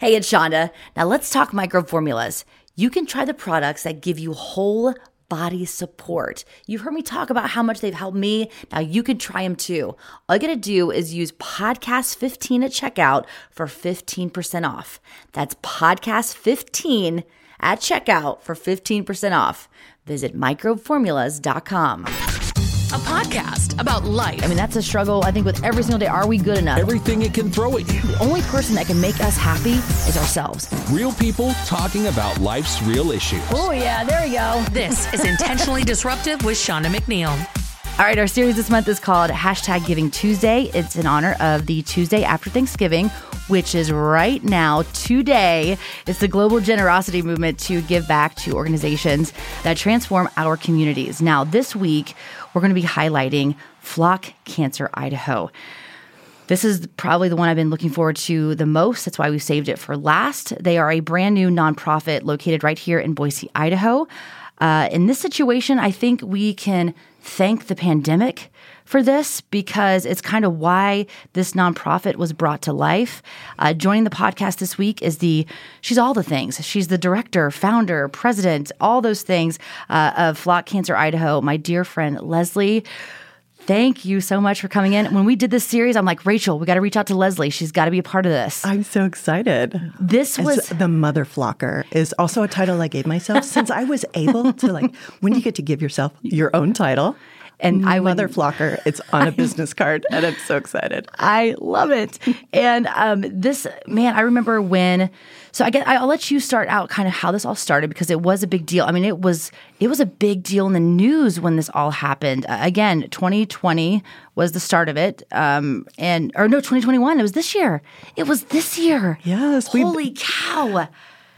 Hey, it's Shonda. Now let's talk Microbe Formulas. You can try the products that give you whole body support. You've heard me talk about how much they've helped me. Now you can try them too. All you gotta do is use podcast 15 at checkout for 15% off. That's podcast 15 at checkout for 15% off. Visit microbeformulas.com a podcast about life. I mean, that's a struggle, I think, with every single day. Are we good enough? Everything it can throw at you. The only person that can make us happy is ourselves. Real people talking about life's real issues. Oh, yeah, there we go. This is Intentionally Disruptive with Shauna McNeil. All right, our series this month is called Hashtag Giving Tuesday. It's in honor of the Tuesday after Thanksgiving, which is right now, today. It's the global generosity movement to give back to organizations that transform our communities. Now, this week, we're going to be highlighting Flock Cancer Idaho. This is probably the one I've been looking forward to the most. That's why we saved it for last. They are a brand new nonprofit located right here in Boise, Idaho. Uh, in this situation, I think we can thank the pandemic for this because it's kind of why this nonprofit was brought to life. Uh, joining the podcast this week is the, she's all the things. She's the director, founder, president, all those things uh, of Flock Cancer Idaho, my dear friend Leslie. Thank you so much for coming in. When we did this series, I'm like, Rachel, we got to reach out to Leslie. She's got to be a part of this. I'm so excited. This was the mother flocker is also a title I gave myself since I was able to like when do you get to give yourself your own title. And I mother flocker. It's on a business card, and I'm so excited. I love it. And um, this man, I remember when. So I get. I'll let you start out kind of how this all started because it was a big deal. I mean, it was it was a big deal in the news when this all happened. Uh, again, 2020 was the start of it, um, and or no, 2021. It was this year. It was this year. Yes. Holy cow!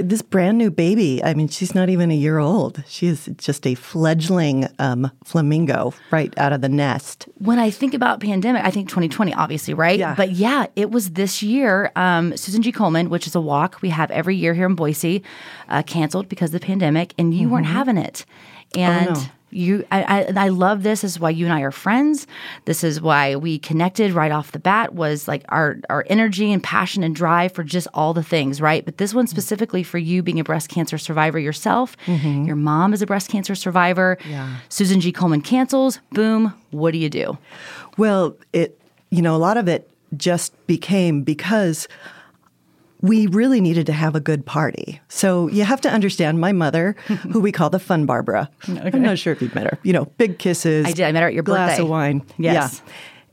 This brand new baby, I mean, she's not even a year old. She is just a fledgling um, flamingo right out of the nest. When I think about pandemic, I think 2020, obviously, right? Yeah. But yeah, it was this year. Um, Susan G. Komen, which is a walk we have every year here in Boise, uh, canceled because of the pandemic, and you mm-hmm. weren't having it. And. Oh, no you I, I, I love this. this is why you and i are friends. This is why we connected right off the bat was like our our energy and passion and drive for just all the things right? But this one specifically for you being a breast cancer survivor yourself. Mm-hmm. your mom is a breast cancer survivor. Yeah. susan g. Komen cancels. Boom. What do you do? Well it you know a lot of it just became because we really needed to have a good party. So you have to understand my mother, who we call the fun Barbara. Okay. I'm not sure if you've met her. You know, big kisses. I did. I met her at your glass birthday. of wine. Yes. Yeah.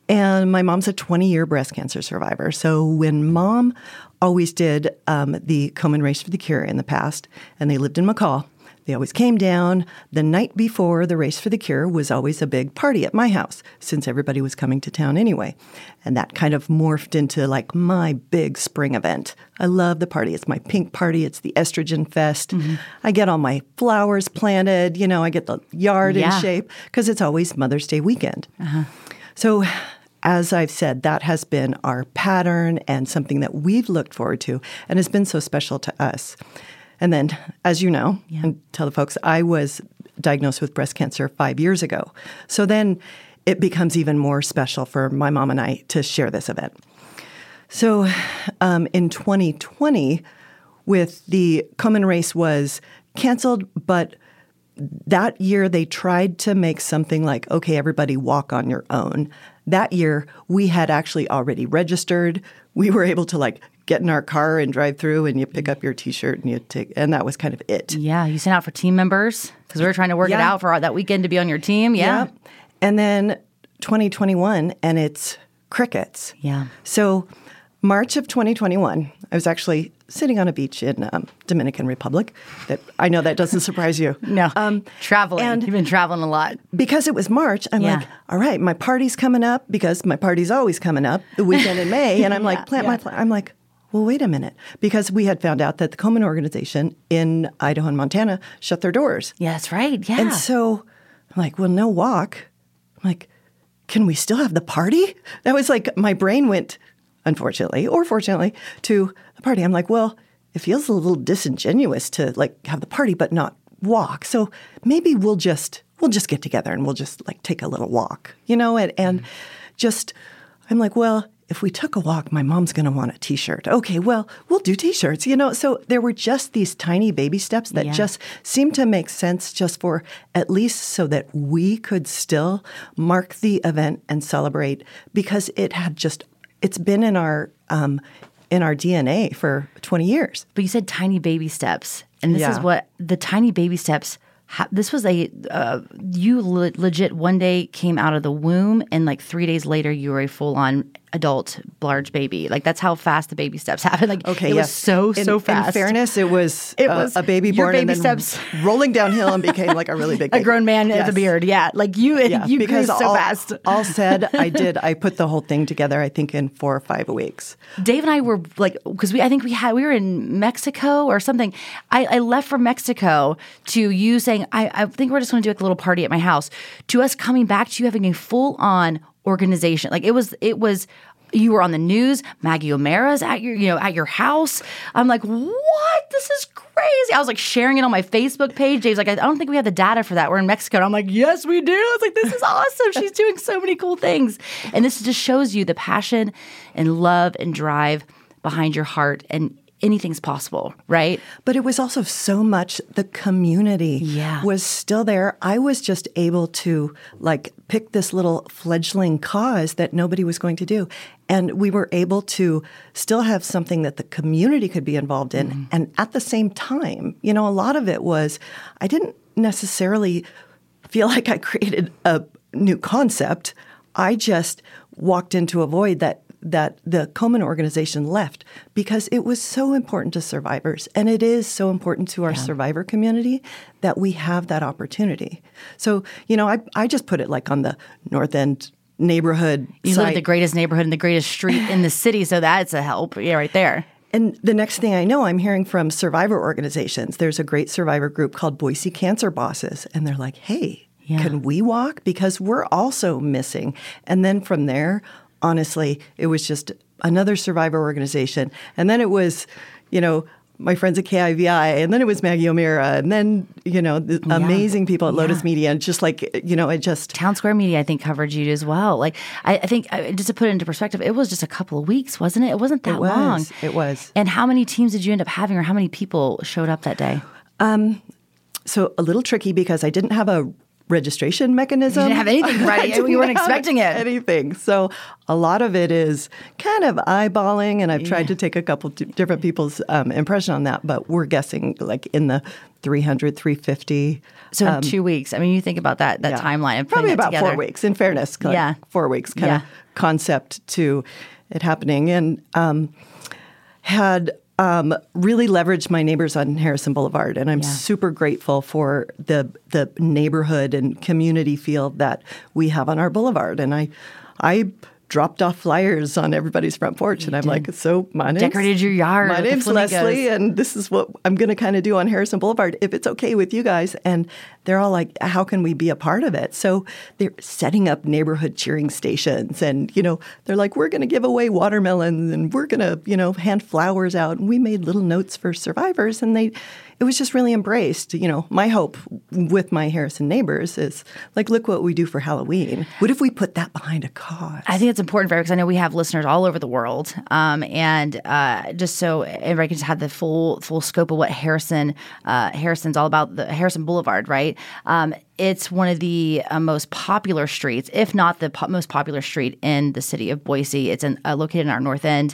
And my mom's a 20 year breast cancer survivor. So when mom always did um, the Komen Race for the Cure in the past, and they lived in McCall, they always came down. The night before the Race for the Cure was always a big party at my house since everybody was coming to town anyway. And that kind of morphed into like my big spring event. I love the party. It's my pink party. It's the estrogen fest. Mm-hmm. I get all my flowers planted. You know, I get the yard yeah. in shape because it's always Mother's Day weekend. Uh-huh. So, as I've said, that has been our pattern and something that we've looked forward to and has been so special to us. And then, as you know, yeah. and tell the folks, I was diagnosed with breast cancer five years ago. So then it becomes even more special for my mom and I to share this event. So um, in 2020, with the Komen race was canceled, but that year they tried to make something like, okay, everybody walk on your own. That year we had actually already registered. We were able to like get in our car and drive through and you pick up your t-shirt and you take and that was kind of it. Yeah you sent out for team members? Because we were trying to work yeah. it out for that weekend to be on your team yeah. yeah and then 2021 and it's crickets. Yeah. So march of 2021 i was actually sitting on a beach in um, dominican republic that i know that doesn't surprise you. No. Um, traveling. and you've been traveling a lot. Because it was march i'm yeah. like all right my party's coming up because my party's always coming up the weekend in may and i'm like plant my plant i'm like well, wait a minute, because we had found out that the Komen organization in Idaho and Montana shut their doors. Yeah, that's right. Yeah. And so I'm like, well, no walk. I'm like, can we still have the party? That was like my brain went, unfortunately or fortunately, to the party. I'm like, well, it feels a little disingenuous to like have the party but not walk. So maybe we'll just we'll just get together and we'll just like take a little walk, you know, and, and mm-hmm. just I'm like, well, if we took a walk, my mom's going to want a t-shirt. Okay, well, we'll do t-shirts, you know. So there were just these tiny baby steps that Yeah. just seemed to make sense just for at least so that we could still mark the event and celebrate because it had just it's been in our um, in our DNA for 20 years. But you said tiny baby steps, and this is what the tiny baby steps. Ha- this was a uh, you le- legit one day came out of the womb, and like three days later, you were a full on adult large baby. Like that's how fast the baby steps happen. Like Okay, it yes. was so in, so fast. In fairness, it was, It uh, was a baby born baby and then steps. rolling downhill and became like a really big a grown man with a beard. Yeah, like you Yeah, you grew so all, fast. all said, I did. I put the whole thing together. I think in four or five weeks. Dave and I were like, because we, I think we had, we were in Mexico or something. I, I left from Mexico to you saying, I, I think we're just going to do like a little party at my house. To us coming back to you having a full on organization. Like it was, it was, you were on the news. Maggie O'Mara's at your, you know, at your house. I'm like, what? This is crazy. I was like sharing it on my Facebook page. Dave's like, I don't think we have the data for that. We're in Mexico. And I'm like, yes, we do. I was like, this is awesome. She's doing so many cool things. And this just shows you the passion and love and drive behind your heart and anything's possible, right? But it was also so much the community Yeah. was still there. I was just able to like pick this little fledgling cause that nobody was going to do. And we were able to still have something that the community could be involved in. Mm-hmm. And at the same time, you know, a lot of it was I didn't necessarily feel like I created a new concept. I just walked into a void that that the Komen organization left because it was so important to survivors and it is so important to our survivor community that we have that opportunity. So, you know, I I just put it like on the north end neighborhood You site. live in the greatest neighborhood and the greatest street in the city, so that's a help. Yeah, right there. And the next thing I know, I'm hearing from survivor organizations. There's a great survivor group called Boise Cancer Bosses, and they're like, hey, Yeah. can we walk? Because we're also missing. And then from there, honestly, it was just another survivor organization. And then it was, you know, my friends at KIVI, and then it was Maggie O'Mara, and then, you know, the amazing people at Lotus Media. And just like, you know, it just, Townsquare Media, I think, covered you as well. Like, I, I think, just to put it into perspective, it was just a couple of weeks, wasn't it? It wasn't that It was. long. It was. And how many teams did you end up having, or how many people showed up that day? Um, so a little tricky because I didn't have a registration mechanism. didn't have anything ready. You weren't expecting it. Anything. So a lot of it is kind of eyeballing, and I've tried to take a couple d- different people's um, impression on that, but we're guessing like in the 300, 350. So in two weeks. I mean, you think about that that Yeah. timeline of Probably about together. four weeks, in fairness. like Yeah. Four weeks kind Yeah. of concept to it happening. And um, had um, really leveraged my neighbors on Harrison Boulevard, and I'm Yeah. super grateful for the the neighborhood and community feel that we have on our boulevard. And I, I dropped off flyers on everybody's front porch, and I'm like, so my name's Decorated your yard My name's flamingos." Leslie, and this is what I'm going to kind of do on Harrison Boulevard if it's okay with you guys. And they're all like, how can we be a part of it? So they're setting up neighborhood cheering stations. And, you know, they're like, we're going to give away watermelons and we're going to, you know, hand flowers out. And we made little notes for survivors. And they, it was just really embraced. You know, my hope with my Harrison neighbors is like, look what we do for Halloween. What if we put that behind a cause? I think it's important for because I know we have listeners all over the world, um, and uh, just so everybody can just have the full full scope of what Harrison uh, Harrison's all about. The Harrison Boulevard, right? Um, it's one of the uh, most popular streets, if not the po- most popular street in the city of Boise. It's in, uh, located in our north end.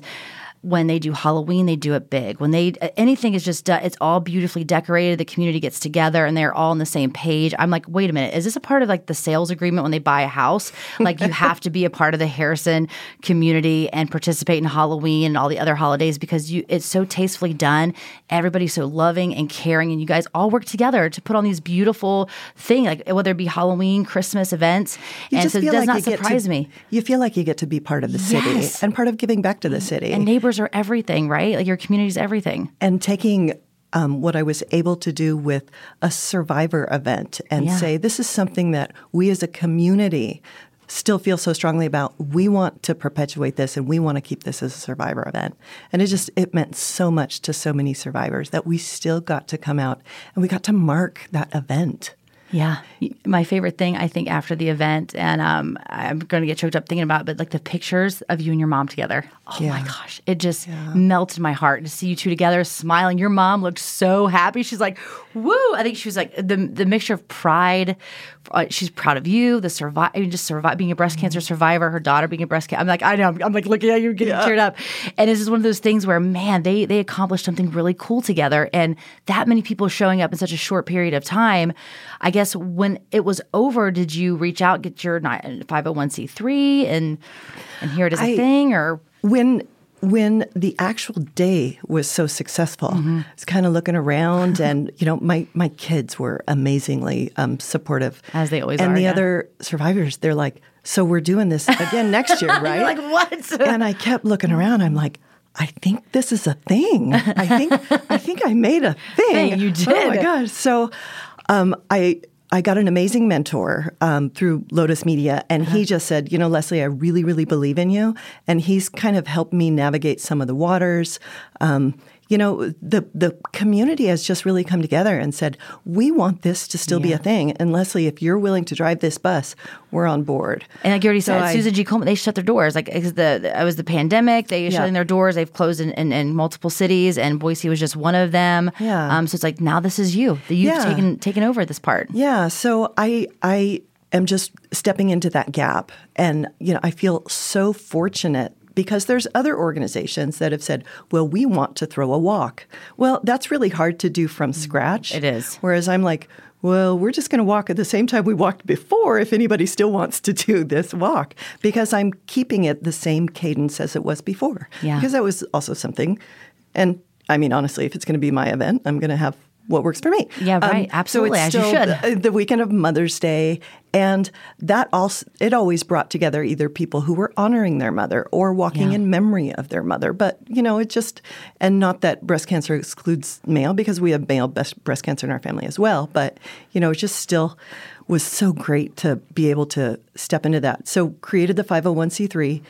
When they do Halloween, they do it big. When they anything is just done, it's all beautifully decorated. The community gets together and they're all on the same page. I'm like, wait a minute, is this a part of like the sales agreement when they buy a house? Like you have to be a part of the Harrison community and participate in Halloween and all the other holidays because you it's so tastefully done. Everybody's so loving and caring, and you guys all work together to put on these beautiful things, like whether it be Halloween, Christmas events. You and so it does like not get to- surprise me. You feel like you get to be part of the city and part of giving back to the city. And neighbors are everything, right? Like your community is everything. and taking um, what I was able to do with a survivor event and Yeah. say, this is something that we as a community still feel so strongly about. We want to perpetuate this and we want to keep this as a survivor event. And it just, it meant so much to so many survivors that we still got to come out and we got to mark that event. Yeah. My favorite thing, I think, after the event, and um, I'm going to get choked up thinking about it, but like the pictures of you and your mom together. Oh my gosh. It just melted my heart to see you two together smiling. Your mom looked so happy. She's like, woo. I think she was like the, the mixture of pride. Uh, she's proud of you, the survive, I mean, just survive, being a breast cancer survivor, her daughter being a breast cancer. I'm like, I know. I'm, I'm like looking at you, getting teared up. And this is one of those things where, man, they, they accomplished something really cool together. And that many people showing up in such a short period of time. I guess when it was over, did you reach out, get your 501c3 and and hear it a I- thing or when when the actual day was so successful, Mm-hmm. I was kind of looking around, and you know, my my kids were amazingly um, supportive, As they always and are, And the yeah. other survivors, they're like, "So we're doing this again next year, right?" like, "What?" and I kept looking around. I'm like. I think this is a thing. I think I think I made a thing. Hey, you Oh my did. gosh! So, um, I I got an amazing mentor um, through Lotus Media, and Uh-huh. he just said, "You know, Leslie, I really, really believe in you," and he's kind of helped me navigate some of the waters. Um, you know, the the community has just really come together and said, "We want this to still be a thing." And Leslie, if you're willing to drive this bus, we're on board. And like you already So said, I- Susan G. Komen, they shut their doors. Like it's the, the it was the pandemic. They Yeah. shutting their doors. They've closed in, in, in multiple cities, and Boise was just one of them. Yeah. Um. So it's like now this is you. That you've Yeah. taken taken over this part. Yeah, so I I am just stepping into that gap and you know, I feel so fortunate because there's other organizations that have said, "Well, we want to throw a walk." Well, that's really hard to do from mm, scratch. It is. Whereas I'm like, well, we're just going to walk at the same time we walked before if anybody still wants to do this walk because I'm keeping it the same cadence as it was before. Yeah. Because that was also something and I mean honestly, if it's going to be my event, I'm going to have what works for me. Um, Yeah, right. Absolutely, so as you should. the- the weekend of Mother's Day, and that also it always brought together either people who were honoring their mother or walking Yeah. in memory of their mother. But you know, it just and not that breast cancer excludes male because we have male breast breast cancer in our family as well. But you know, it just still was so great to be able to step into that. So created the 501c3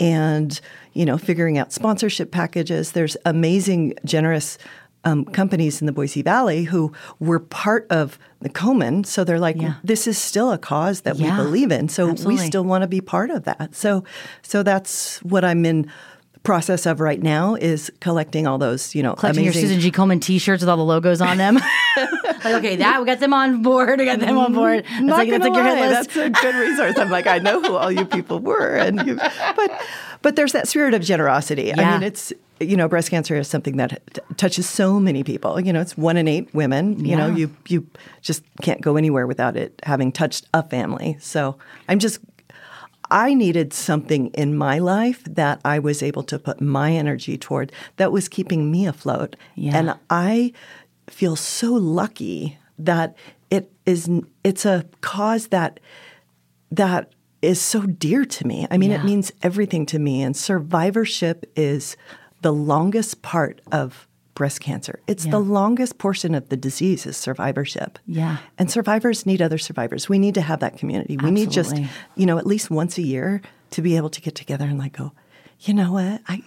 and you know figuring out sponsorship packages there's amazing generous um, companies in the boise valley who were part of the Komen, so they're like Yeah. this is still a cause that Yeah, we believe in so absolutely. we still want to be part of that so so that's what i'm in process of right now is collecting all those you know Collecting amazing your Susan G. Komen T-shirts with all the logos on them. like, okay, that we got them on board. We got them on board. That's Not like that's like lie, list. That's a good resource. I'm like, I know who all you people were, and you, but but there's that spirit of generosity. I mean, it's you know, breast cancer is something that t- touches so many people. You know, it's one in eight women. You know, you you just can't go anywhere without it having touched a family. So I'm just. I needed something in my life that I was able to put my energy toward that was keeping me afloat. Yeah. And I feel so lucky that it is it's a cause that that is so dear to me. I mean, Yeah. it means everything to me and survivorship is the longest part of breast cancer. It's the longest portion of the disease is survivorship. Yeah. And survivors need other survivors. We need to have that community. We need just, you know, at least once a year to be able to get together and like go, you know what? I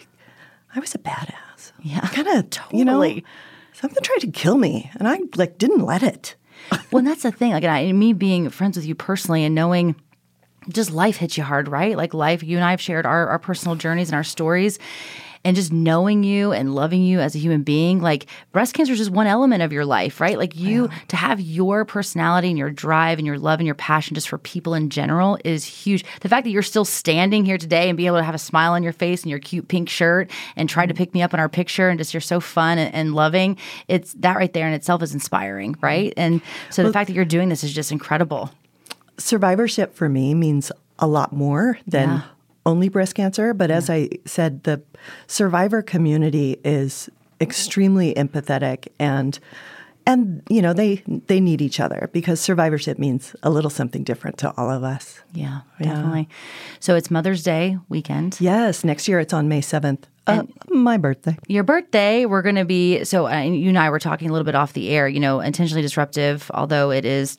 I was a badass. Yeah, Kind of totally. you know, something tried to kill me and I like didn't let it. well, that's the thing. Like, I, me being friends with you personally and knowing just life hits you hard, right? Like life, you and I have shared our, our personal journeys and our stories. And just knowing you and loving you as a human being, like breast cancer is just one element of your life, right? Like you to have your personality and your drive and your love and your passion just for people in general is huge. The fact that you're still standing here today and be able to have a smile on your face and your cute pink shirt and try to mm-hmm. pick me up in our picture and just you're so fun and, and loving, it's that right there in itself is inspiring, mm-hmm. right? And so the fact that you're doing this is just incredible. survivorship for me means a lot more than Yeah. Only breast cancer. But as I said, the survivor community is extremely empathetic and and you know they they need each other because survivorship means a little something different to all of us. Yeah, definitely. So it's Mother's Day weekend. Yes, next year it's on May seventh. Uh, my birthday. Your birthday, we're going to be. So uh, you and I were talking a little bit off the air. You know, intentionally disruptive, although it is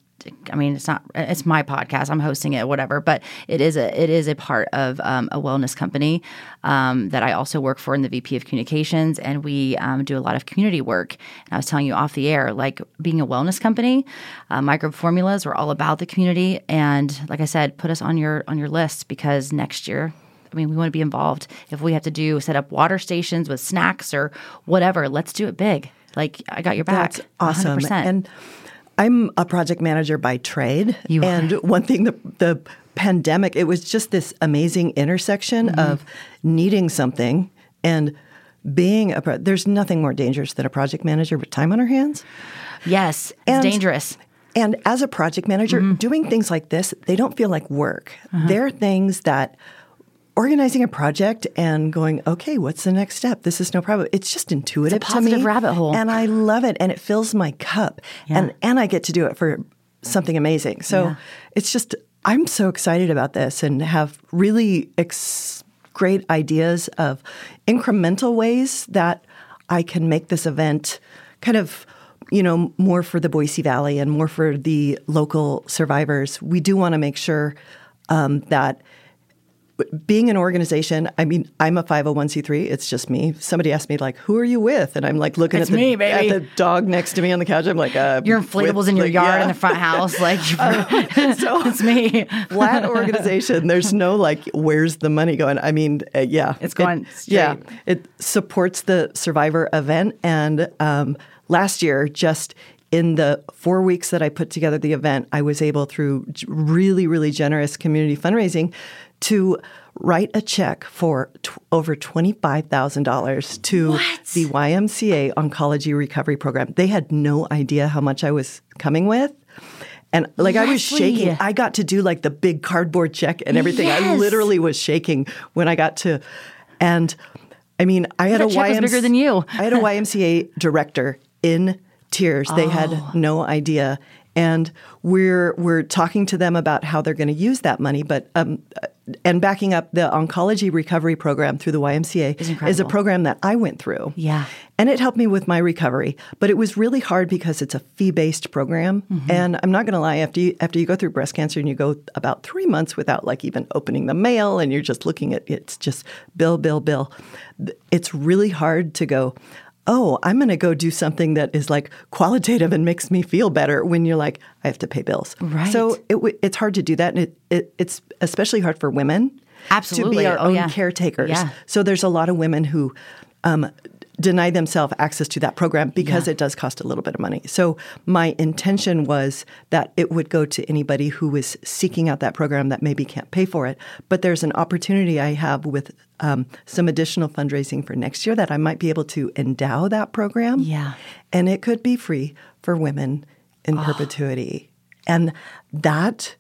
I mean, it's not. It's my podcast. I'm hosting it, whatever. But it is a it is a part of um, a wellness company um, that I also work for in the VP of Communications, and we um, do a lot of community work. And I was telling you off the air, like being a wellness company, uh, Microbe Formulas, we're all about the community, and like I said, put us on your on your list because next year I mean, we want to be involved. If we have to do set up water stations with snacks or whatever, let's do it big. Like I got your back. That's awesome. 100%. And I'm a project manager by trade. You are. and one thing the the pandemic, it was just this amazing intersection Mm-hmm. of needing something and being a pro- there's nothing more dangerous than a project manager with time on her hands. yes, it's And- dangerous. And as a project manager, Mm-hmm. doing things like this, they don't feel like work. Uh-huh. They're things that organizing a project and going, okay, what's the next step? This is no problem. It's just intuitive to positive me. rabbit hole. And I love it. And it fills my cup. And and I get to do it for something amazing. So Yeah. it's just I'm so excited about this and have really ex- great ideas of incremental ways that I can make this event kind of you know more for the Boise Valley and more for the local survivors. We do want to make sure um, that being an organization, I mean, I'm a 501c3. It's just me. Somebody asked me, like, who are you with? And I'm like looking It's at, the, me, baby. at the dog next to me on the couch. I'm like, uh, Your inflatables with, in your like, yard yeah. in the front house, like so it's me. flat organization. There's no like, where's the money going? I mean, uh, yeah, It's going It, yeah, it supports the survivor event. And um, last year, just in the four weeks that I put together the event, I was able through really, really generous community fundraising to write a check for t- over $25,000 to What? the YMCA Oncology Recovery Program. They had no idea how much I was coming with. And like I was shaking. I got to do like the big cardboard check and everything. I literally was shaking when I got to and I mean, I had That a check was bigger than you. I had a YMCA director in tears. They Oh. had no idea. And we're we're talking to them about how they're going to use that money, but um, and backing up the oncology recovery program through the YMCA Is a program that I went through. Yeah. And it helped me with my recovery, but it was really hard because it's a fee-based program. Mm-hmm. And I'm not going to lie, after you, after you go through breast cancer and you go about three months without like even opening the mail, and you're just looking at it's just bill, bill, bill. It's really hard to go. Oh, I'm going to go do something that is like qualitative and makes me feel better when you're like, I have to pay bills. Right. So it, w- it's hard to do that. And it, it, it's especially hard for women Absolutely. to be our Oh, own yeah. caretakers. Yeah. So there's a lot of women who um, deny themselves access to that program because Yeah. it does cost a little bit of money. So my intention was that it would go to anybody who is seeking out that program that maybe can't pay for it. But there's an opportunity I have with um, some additional fundraising for next year that I might be able to endow that program. Yeah. And it could be free for women in perpetuity. And that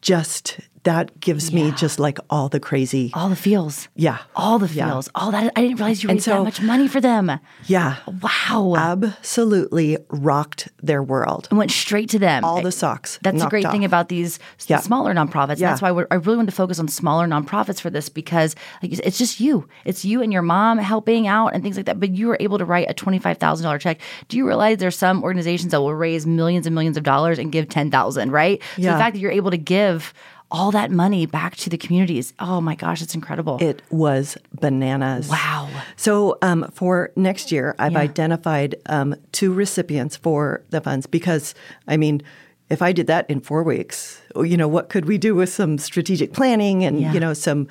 just that gives me just like all the crazy All the feels. Yeah. All the Yeah. feels. All that. I didn't realize you raised so- that much money for them. yeah Wow. absolutely rocked their world and went straight to them. all the socks That's the knocked great thing about these Yeah. smaller nonprofits. Yeah. That's why I really want to focus on smaller nonprofits for this because like, it's just you. It's you and your mom helping out and things like that. But you were able to write a twenty-five thousand dollar check. Do you realize there's some organizations that will raise millions and millions of dollars and give ten thousand? Right. So Yeah. the fact that you're able to give all that money back to the communities, oh my gosh, it's incredible. it was bananas Wow. so um, for next year i've Yeah. identified um, two recipients for the funds because i mean if i did that in four weeks you know what could we do with some strategic planning and Yeah. you know some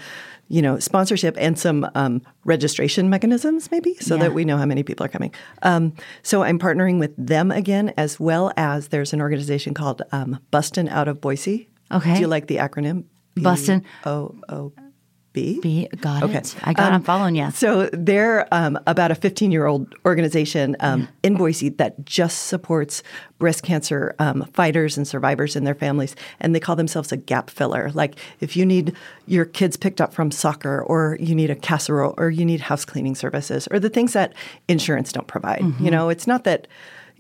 you know sponsorship and some um, registration mechanisms maybe so Yeah. that we know how many people are coming um, so i'm partnering with them again as well as there's an organization called um, bustin out of boise Okay. do you like the acronym Bustin'. o o b Be, got Okay. it. I got. Um, I'm following you. So they're um, about a 15 year old organization um, in Boise that just supports breast cancer um, fighters and survivors and their families. And they call themselves a gap filler. Like if you need your kids picked up from soccer, or you need a casserole, or you need house cleaning services, or the things that insurance don't provide. Mm-hmm. You know, it's not that.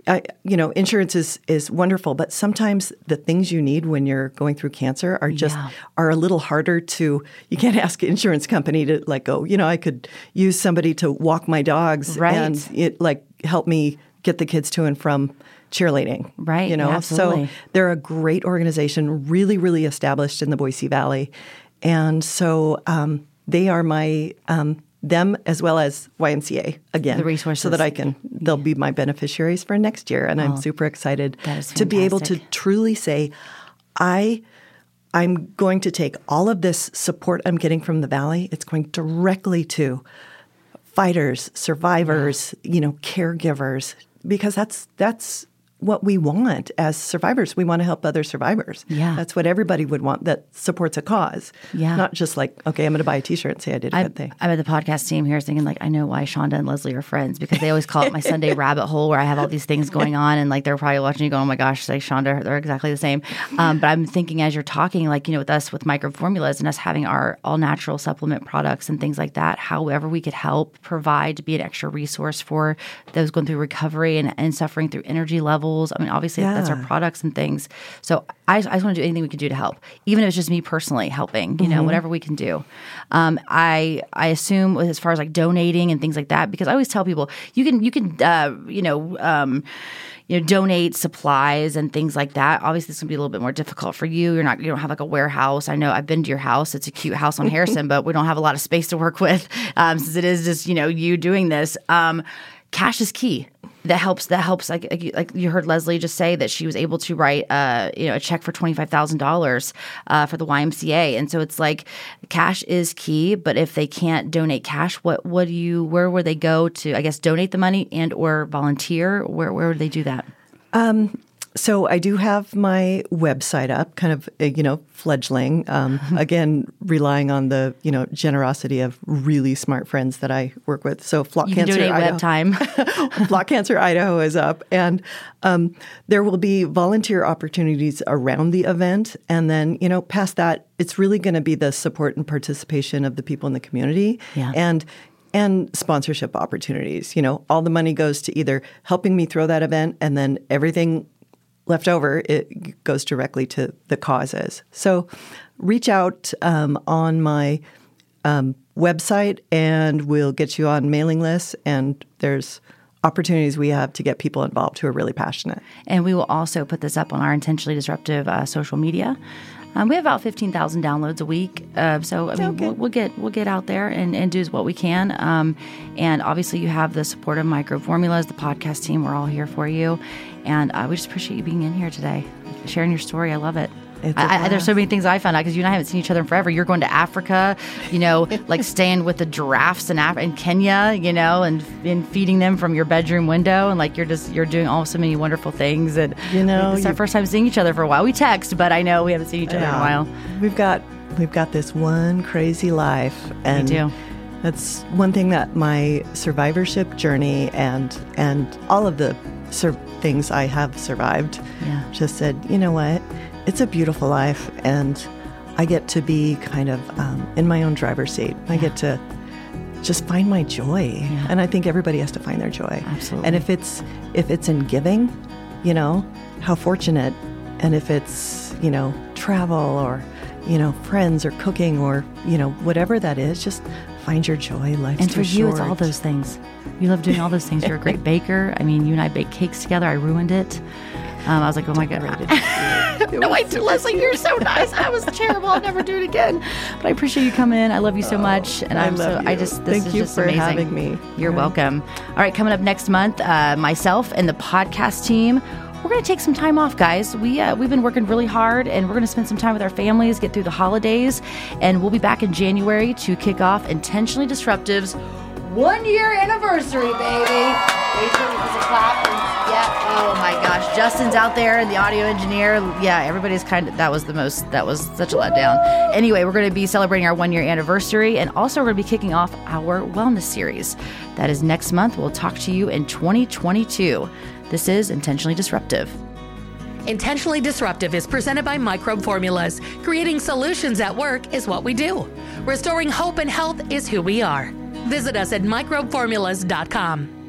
I, you know, insurance is is wonderful, but sometimes the things you need when you're going through cancer are just Yeah. are a little harder to. You can't ask an insurance company to like go. You know, I could use somebody to walk my dogs Right. and it like help me get the kids to and from cheerleading. Right, You know, yeah, so they're a great organization, really, really established in the Boise Valley. And so um, they are my, um, them as well as YMCA again. The resources. So that I can, they'll be my beneficiaries for next year. And I'm oh, super excited to be able to truly say, I I'm going to take all of this support I'm getting from the Valley, it's going directly to fighters, survivors, you know, caregivers, because that's that's what we want as survivors. We want to help other survivors. Yeah. That's what everybody would want that supports a cause. Yeah. Not just like, okay, I'm going to buy a t shirt and say I did a I, good thing. I'm at the podcast team here thinking like I know why Shonda and Leslie are friends because they always call it my Sunday rabbit hole where I have all these things going on and like they're probably watching you go, oh my gosh like Shonda they're exactly the same um, but I'm thinking as you're talking like you know with us with Microbe Formulas and us having our all natural supplement products and things like that however we could help provide to be an extra resource for those going through recovery and, and suffering through energy levels I mean obviously that's our products and things so I, I just want to do anything we can do to help even if it's just me personally helping you know whatever we can do um, I I assume as far as like donating and things like that because I always tell people you can you can uh, you know um, you know donate supplies and things like that. Obviously, this can be a little bit more difficult for you. You're not you don't have like a warehouse. I know I've been to your house. It's a cute house on Harrison, but we don't have a lot of space to work with um, since it is just you know you doing this. Um, cash is key. That helps. That helps. Like like you- like you heard Leslie just say that she was able to write uh you know a check for twenty five thousand dollars uh for the YMCA, and so it's like cash is key. But if they can't donate cash, what do you where would they go to? I guess donate the money and or volunteer. Where where would they do that? So I do have my website up, kind of uh, you know fledgling. Um, again, relying on the you know generosity of really smart friends that I work with. So Flock You Cancer Idaho, web time. Flock Cancer Idaho is up, and um, there will be volunteer opportunities around the event, and then you know past that, it's really going to be the support and participation of the people in the community, Yeah. and and sponsorship opportunities. You know, all the money goes to either helping me throw that event, and then everything left over it goes directly to the causes. So, reach out um, on my um, website, and we'll get you on mailing lists. And there's opportunities we have to get people involved who are really passionate. And we will also put this up on our intentionally disruptive uh, social media. Um, we have about fifteen thousand downloads a week, uh, so I mean, Okay. we'll, we'll get we'll get out there and, and do what we can. Um, and obviously, you have the support of Microbe Formulas, the podcast team. We're all here for you, and uh, we just appreciate you being in here today, sharing your story. I love it. I, I, there's so many things I found out because you and I haven't seen each other in forever. You're going to Africa, you know, like staying with the giraffes in, Af- in Kenya, you know, and, and feeding them from your bedroom window, and like you're just you're doing all so many wonderful things. And You know, it's our first time seeing each other for a while. We text, but I know we haven't seen each other in a while. We've got we've got this one crazy life, and do. that's one thing that my survivorship journey and and all of the sur- things I have survived Yeah. just said, you know what, it's a beautiful life, and I get to be kind of um, in my own driver's seat. I get to just find my joy, and I think everybody has to find their joy. Absolutely. And if it's if it's in giving, you know, how fortunate. And if it's you know travel or you know friends or cooking or you know whatever that is, just find your joy. Life's And for you, it's all those things. You love doing all those things. You're a great baker. I mean, you and I bake cakes together. I ruined it. Um, I was like, oh my god. no, I did, Leslie. You're so nice. I was terrible. I'll never do it again. But I appreciate you coming in. I love you so much, and I I'm so. I just this Thank is you just for amazing. having me. You're welcome. All right, coming up next month, uh, myself and the podcast team. We're going to take some time off, guys. We uh, we've been working really hard, and we're going to spend some time with our families, get through the holidays, and we'll be back in January to kick off intentionally disruptives one year anniversary, baby. Yeah. Oh my gosh, Justin's out there, and the audio engineer. Yeah, everybody's kind of. That was the most. That was such a letdown. Anyway, we're going to be celebrating our one year anniversary, and also we're going to be kicking off our wellness series. That is next month. We'll talk to you in 2022. This is intentionally disruptive. Intentionally Disruptive is presented by Microbe Formulas. Creating solutions at work is what we do. Restoring hope and health is who we are. Visit us at microbeformulas.com.